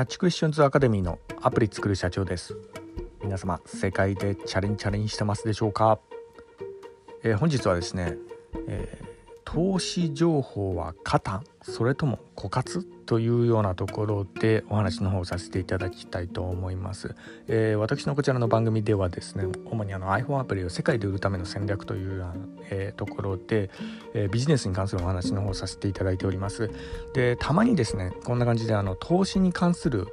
ャッチクエスチョンズアカデミーのアプリ作る社長です。皆様世界でチャレンチャレンジしてますでしょうか、えー、本日はですね、えー投資情報は加担それとも枯渇？というようなところでお話の方をさせていただきたいと思います、えー、私のこちらの番組ではですね主にあの iPhone アプリを世界で売るための戦略というような、えー、ところで、えー、ビジネスに関するお話の方をさせていただいております。でたまにですねこんな感じであの投資に関する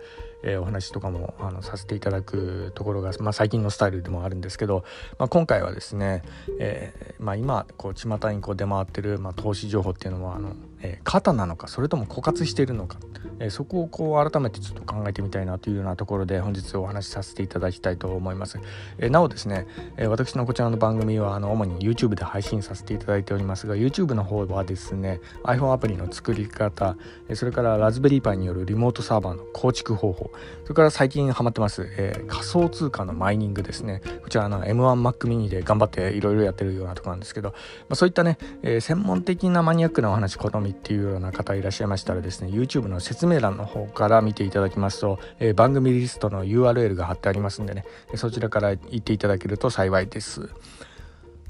えー、お話とかもあのさせていただくところが、まあ、最近のスタイルでもあるんですけど、まあ、今回はですね、えーまあ、今こう巷にこう出回ってる、まあ、投資情報っていうのはあの、えー、肩なのかそれとも枯渇しているのか、えー、そこをこう改めてちょっと考えてみたいなというようなところで本日お話しさせていただきたいと思います、えー、なおですね、えー、私のこちらの番組はあの主に YouTube で配信させていただいておりますが YouTube の方はですね iPhone アプリの作り方えそれからラズベリーパイによるリモートサーバーの構築方法それから最近ハマってます、えー、仮想通貨のマイニングですね。こちらの M1Mac mini で頑張っていろいろやってるようなところなんですけど、まあ、そういったね、えー、専門的なマニアックなお話好みっていうような方いらっしゃいましたらですね YouTube の説明欄の方から見ていただきますと、えー、番組リストの URL が貼ってありますんでねそちらから行っていただけると幸いです。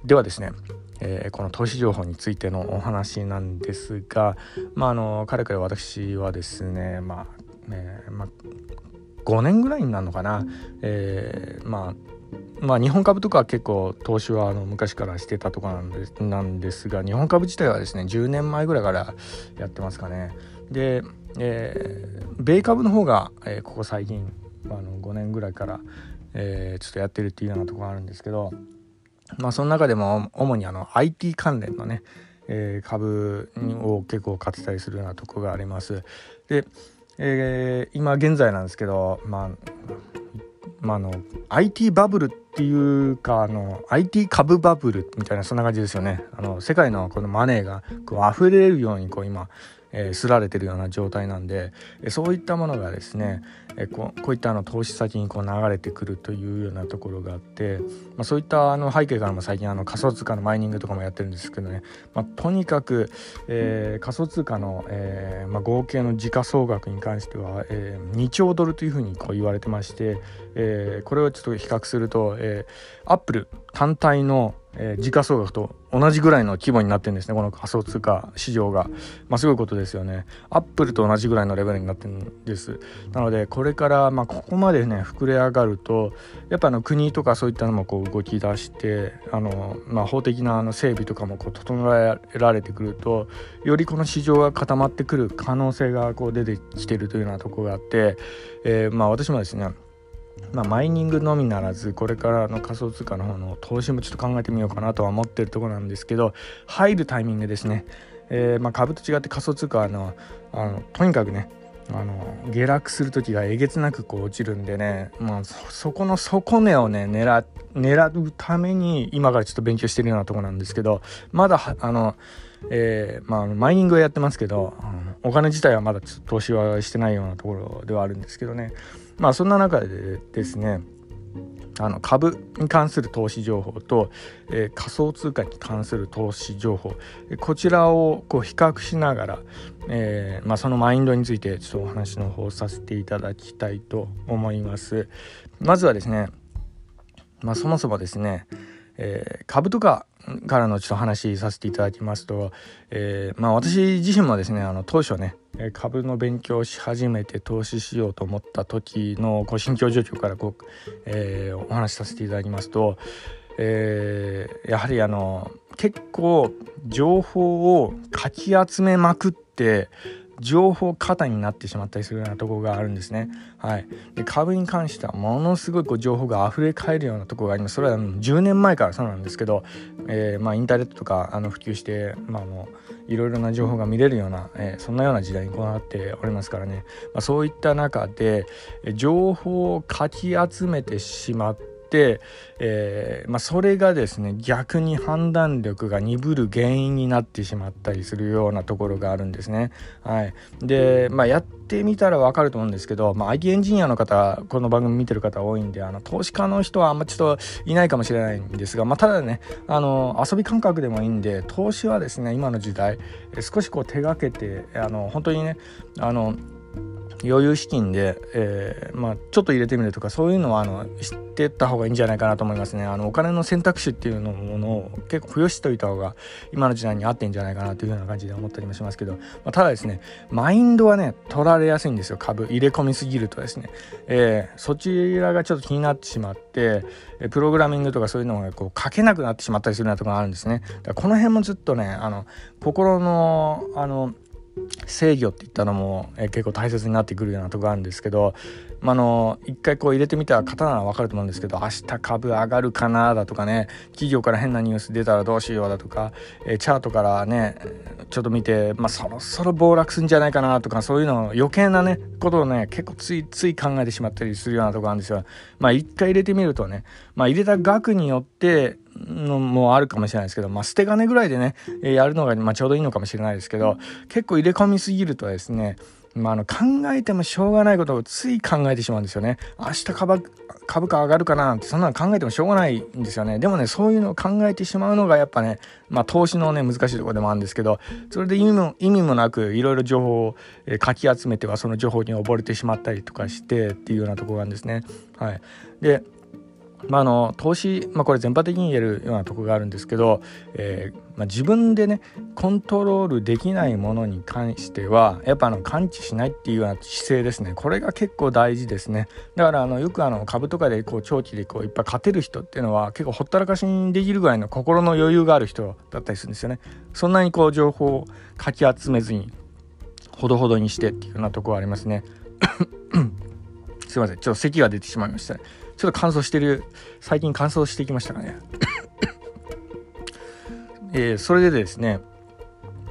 ではですねえー、この投資情報についてのお話なんですが、まあ、あのかれこれ私はですね、まあえーまあ、5年ぐらいになるのかな、えー、まあまあ、日本株とかは結構投資はあの昔からしてたとこなんですなんですが日本株自体はですね10年前ぐらいからやってますかね。で、えー、米株の方が、えー、ここ最近あの5年ぐらいから、えー、ちょっとやってるっていうようなとこがあるんですけどまあその中でも主にあの IT 関連のね、えー、株を結構買ってたりするようなとこがあります。で、え、今現在なんですけどまあまあ、の IT バブルっていうかあの IT 株バブルみたいなそんな感じですよね。あの世界のこのマネーがこう溢れるようにこう今えー、すられてるような状態なんで、えそういったものがですね、えこうこういったあの投資先にこう流れてくるというようなところがあって、まあ、そういったあの背景からも最近あの仮想通貨のマイニングとかもやってるんですけどね、まあ、とにかく、えー、仮想通貨の、えーまあ、合計の時価総額に関しては、えー、2兆ドルというふうにこう言われてまして、えー、これをちょっと比較すると、えー、アップル単体のえー、時価総額と同じぐらいの規模になってるんですね。この仮想通貨市場が、まあ、すごいことですよね。アップルと同じぐらいのレベルになってるんです。なのでこれから、まあ、ここまでね膨れ上がるとやっぱあの国とかそういったのもこう動き出してあの、まあ、法的なあの整備とかもこう整えられてくるとよりこの市場が固まってくる可能性がこう出てきてるというようなところがあって、えー、まあ私もですねまあ、マイニングのみならずこれからの仮想通貨の方の投資もちょっと考えてみようかなとは思ってるところなんですけど入るタイミングですね、えー、ま、株と違って仮想通貨はのあのとにかくねあの下落する時がえげつなくこう落ちるんでね、まあ、そこの底値をね狙狙うために今からちょっと勉強してるようなとこなんですけどまだあの、えー、まあ、マイニングはやってますけど、お金自体はまだ投資はしてないようなところではあるんですけどね。まあそんな中でですねあの株に関する投資情報と、えー、仮想通貨に関する投資情報こちらをこう比較しながら、えーまあ、そのマインドについてちょっとお話の方させていただきたいと思います。まずはですね、まあ、そもそもですね、えー、株とかからのちょっと話させていただきますと、えーまあ、私自身もですねあの当初ね株の勉強し始めて投資しようと思った時のこう心境状況からこう、えー、お話しさせていただきますと、えー、やはりあの結構情報をかき集めまくって情報過多になってしまったりするようなとこがあるんですね。はい、で株に関してはものすごいこう情報が溢れ返るようなとこがあります。それは10年前からそうなんですけど、えー、まあ、インターネットとかあの普及して、まあ、もういろいろな情報が見れるような、えー、そんなような時代にこうなっておりますからね、まあ、そういった中で情報をかき集めてしまって、えー、まあ、それがですね逆に判断力が鈍る原因になってしまったりするようなところがあるんですね。はい、で、まあ、やってみたら分かると思うんですけど、まあ、IT エンジニアの方この番組見てる方多いんであの投資家の人はあんまちょっといないかもしれないんですが、まあ、ただねあの遊び感覚でもいいんで投資はですね今の時代少しこう手がけてあの本当にねあの余裕資金で、えー、まあ、ちょっと入れてみるとかそういうのはあの知ってった方がいいんじゃないかなと思いますね。あのお金の選択肢っていうのものを結構増やしておいた方が今の時代に合ってんじゃないかなというような感じで思ったりもしますけど、まあ、ただですねマインドはね取られやすいんですよ。株入れ込みすぎるとですね、えー、そちらがちょっと気になってしまってプログラミングとかそういうのがこう書けなくなってしまったりするようなところがあるんですね。だからこの辺もずっとねあの心のあの制御っていったのも、え結構大切になってくるようなとこがあるんですけど、まあの一回こう入れてみたら方なら分かると思うんですけど明日株上がるかなだとかね企業から変なニュース出たらどうしようだとか、えチャートからねちょっと見て、まあ、そろそろ暴落するんじゃないかなとかそういうの余計なねことをね結構ついつい考えてしまったりするようなとこあるんですよ。まあ一回入れてみるとね、まあ、入れた額によってのもあるかもしれないですけど、まあ、捨て金ぐらいでね、えやるのが、ま、ちょうどいいのかもしれないですけど結構入れ込みすぎるとですねまあ、あの考えてもしょうがないことをつい考えてしまうんですよね。明日株株価上がるかななんてそんなの考えてもしょうがないんですよね。でもねそういうのを考えてしまうのがやっぱね、まあ、投資のね難しいとこでもあるんですけどそれで意味も意味もなくいろいろ情報を、えかき集めてはその情報に溺れてしまったりとかしてっていうようなとこがあるんですね。はい、でまあ、あの投資、まあ、これ全般的に言えるようなとこがあるんですけど、えー、まあ、自分でねコントロールできないものに関してはやっぱあの感知しないっていうような姿勢ですね。これが結構大事ですね。だからあのよくあの株とかでこう長期でこういっぱい勝てる人っていうのは結構ほったらかしにできるぐらいの心の余裕がある人だったりするんですよね。そんなにこう情報をかき集めずにほどほどにしてっていうようなところありますね。すいません。ちょっと咳が出てしまいました、ね。ちょっと乾燥してる最近乾燥してきましたかね えー、それでですね、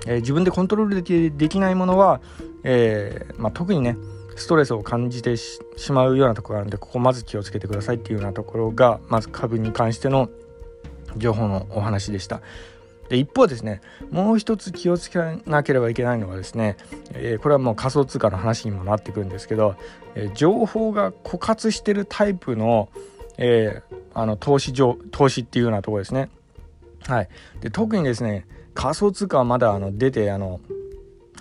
えー、自分でコントロールできできないものは、えー、まあ、特にねストレスを感じてしまうようなところがあるんでここまず気をつけてくださいっていうようなところがまず株に関しての情報のお話でした。で一方ですねもう一つ気をつけなければいけないのはですね、えー、これはもう仮想通貨の話にもなってくるんですけど、えー、情報が枯渇してるタイプの,、えー、あの投資上投資っていうようなところですね。はい、で特にですね仮想通貨はまだあの出てあの、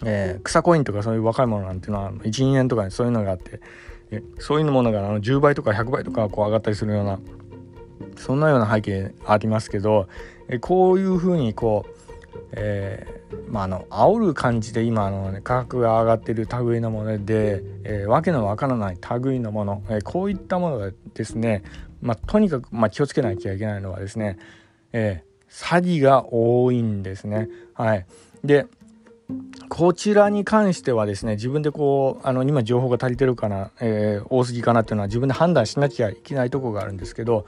え、草コインとかそういう若いものなんていうのは12年とかにそういうのがあってそういうものがあの10倍とか100倍とかこう上がったりするようなそんなような背景ありますけどこういうふうにこう、えー、まあ、あの煽る感じで今の、ね、価格が上がってる類のもので、えー、わけのわからない類のもの、えー、こういったものがですね、まあ、とにかく、まあ、気をつけなきゃいけないのはですね、え詐欺が多いんですね。はい、でこちらに関してはですね自分でこうあの今情報が足りてるかな、え、多すぎかなっていうのは自分で判断しなきゃいけないとこがあるんですけど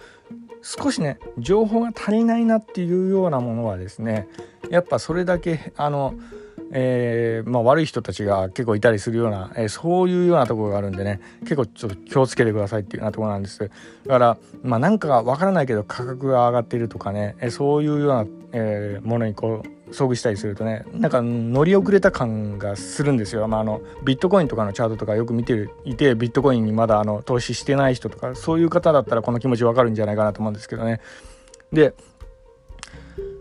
少しね情報が足りないなっていうようなものはですねやっぱそれだけあの、えー、まあ、悪い人たちが結構いたりするような、えー、そういうようなところがあるんでね結構ちょっと気をつけてくださいっていうようなところなんです。だからまあなんかわからないけど価格が上がっているとかね、えそういうような、えものにこう遭遇したりするとねなんか乗り遅れた感がするんですよ、まあ、あのビットコインとかのチャートとかよく見ていてビットコインにまだあの投資してない人とかそういう方だったらこの気持ちわかるんじゃないかなと思うんですけどね。で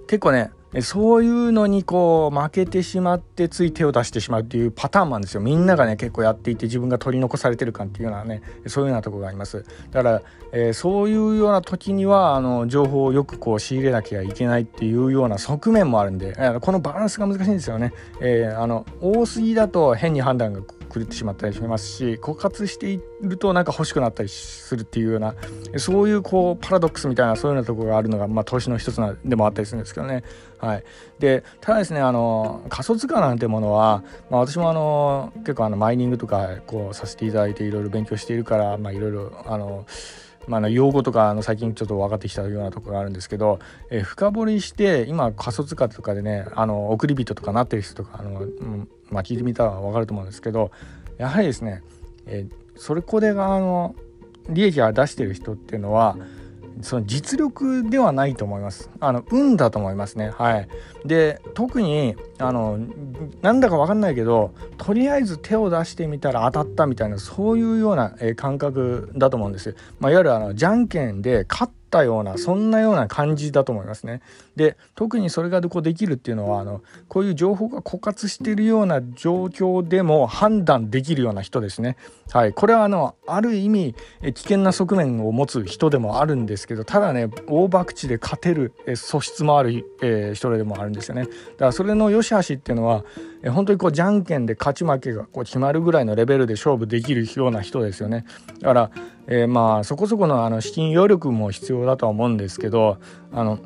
結構ねそういうのにこう負けてしまってつい手を出してしまうっていうパターンなんですよ。みんながね結構やっていて自分が取り残されてる感っていうようなねそういうようなとこがあります。だから、えー、そういうような時にはあの情報をよくこう仕入れなきゃいけないっていうような側面もあるんで、このバランスが難しいんですよね、えー、あの多すぎだと変に判断が狂ってしまったりしますし枯渇しているとなんか欲しくなったりするっていうようなそういうこうパラドックスみたいなそういうようなところがあるのが、まあ、投資の一つなでもあったりするんですけどね。はい、でただですねあの仮想通貨なんてものは、まあ、私もあの結構あのマイニングとかこうさせていただいていろいろ勉強しているから、まあ、いろいろあのまあ、の用語とかあの最近ちょっと分かってきたようなところがあるんですけど、えー、深掘りして今仮想通貨とかでねあの送り人とかなってる人とかあの、うんまあ、聞いてみたら分かると思うんですけどやはりですね、えー、それこれがあの利益が出してる人っていうのはその実力ではないと思います。あの運だと思いますね。はい。で特にあのなんだか分かんないけどとりあえず手を出してみたら当たったみたいなそういうような、えー、感覚だと思うんです、まあ、いわゆるあのじゃんけんで勝ったったようなそんなような感じだと思いますね。で特にそれがこうできるっていうのはあのこういう情報が枯渇しているような状況でも判断できるような人ですね。はい、これはあのある意味危険な側面を持つ人でもあるんですけどただね大博打で勝てる素質もある、えー、人でもあるんですよね。だからそれの良し悪しっていうのはえ本当にこうじゃんけんで勝ち負けがこう決まるぐらいのレベルで勝負できるような人ですよね。だから、えー、まあそこそこのあの資金余力も必要だとは思うんですけどあの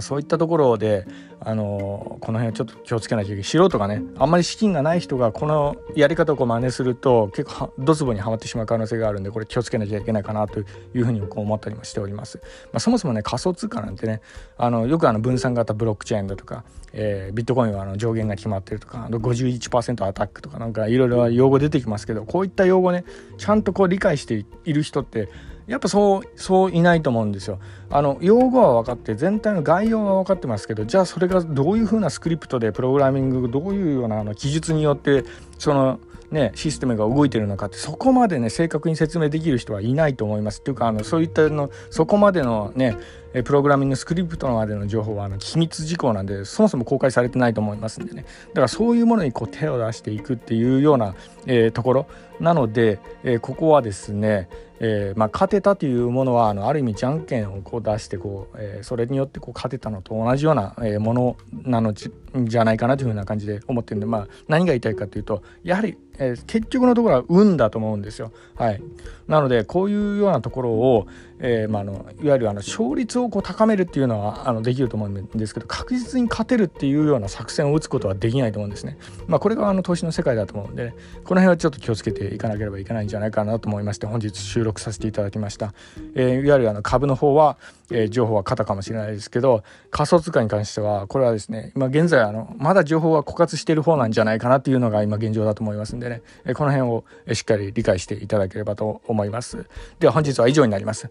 そういったところであのこの辺はちょっと気をつけなきゃいけない素人がねあんまり資金がない人がこのやり方をこう真似すると結構ドツボにはまってしまう可能性があるんでこれ気をつけなきゃいけないかなというふうにこう思ったりもしております。まあ、そもそもね仮想通貨なんてねあのよくあの分散型ブロックチェーンだとか、えー、ビットコインはあの上限が決まってるとか51%アタックとかなんかいろいろ用語出てきますけどこういった用語ねちゃんとこう理解している人ってやっぱそうそういないと思うんですよ。あの用語は分かって全体の概要は分かってますけどじゃあそれがどういうふうなスクリプトでプログラミングどういうようなあの記述によってそのね、システムが動いてるのかってそこまでね正確に説明できる人はいないと思いますっていうかあのそういったのそこまでのねえプログラミングスクリプトまでの情報はあの機密事項なんでそもそも公開されてないと思いますんでねだからそういうものにこう手を出していくっていうような、えー、ところなので、えー、ここはですね、えー、まあ、勝てたというものはあのある意味じゃんけんをこう出してこう、え、それによってこう勝てたのと同じような、えものなのじゃないかなというふうな感じで思ってるんで、まあ、何が言いたいかというとやはり、え結局のところは運だと思うんですよ。はい、なのでこういうようなところを、えまあ、あのいわゆるあの勝率をこう高めるっていうのはあのできると思うんですけど確実に勝てるっていうような作戦を打つことはできないと思うんですね。まあ、これがあの投資の世界だと思うんで、ね、この辺はちょっと気をつけていかなければいけないんじゃないかなと思いまして本日収録させていただきました。えー、いわゆるあの株の方は、えー、情報は肩かもしれないですけど仮想通貨に関してはこれはですね今現在あのまだ情報は枯渇している方なんじゃないかなっていうのが今現状だと思いますんでね、えー、この辺をしっかり理解していただければと思います。では本日は以上になります。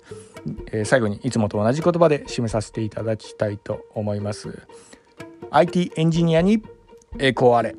え、最後にいつもと同じ言葉で締めさせていただきたいと思います。IT エンジニアに栄光あれ。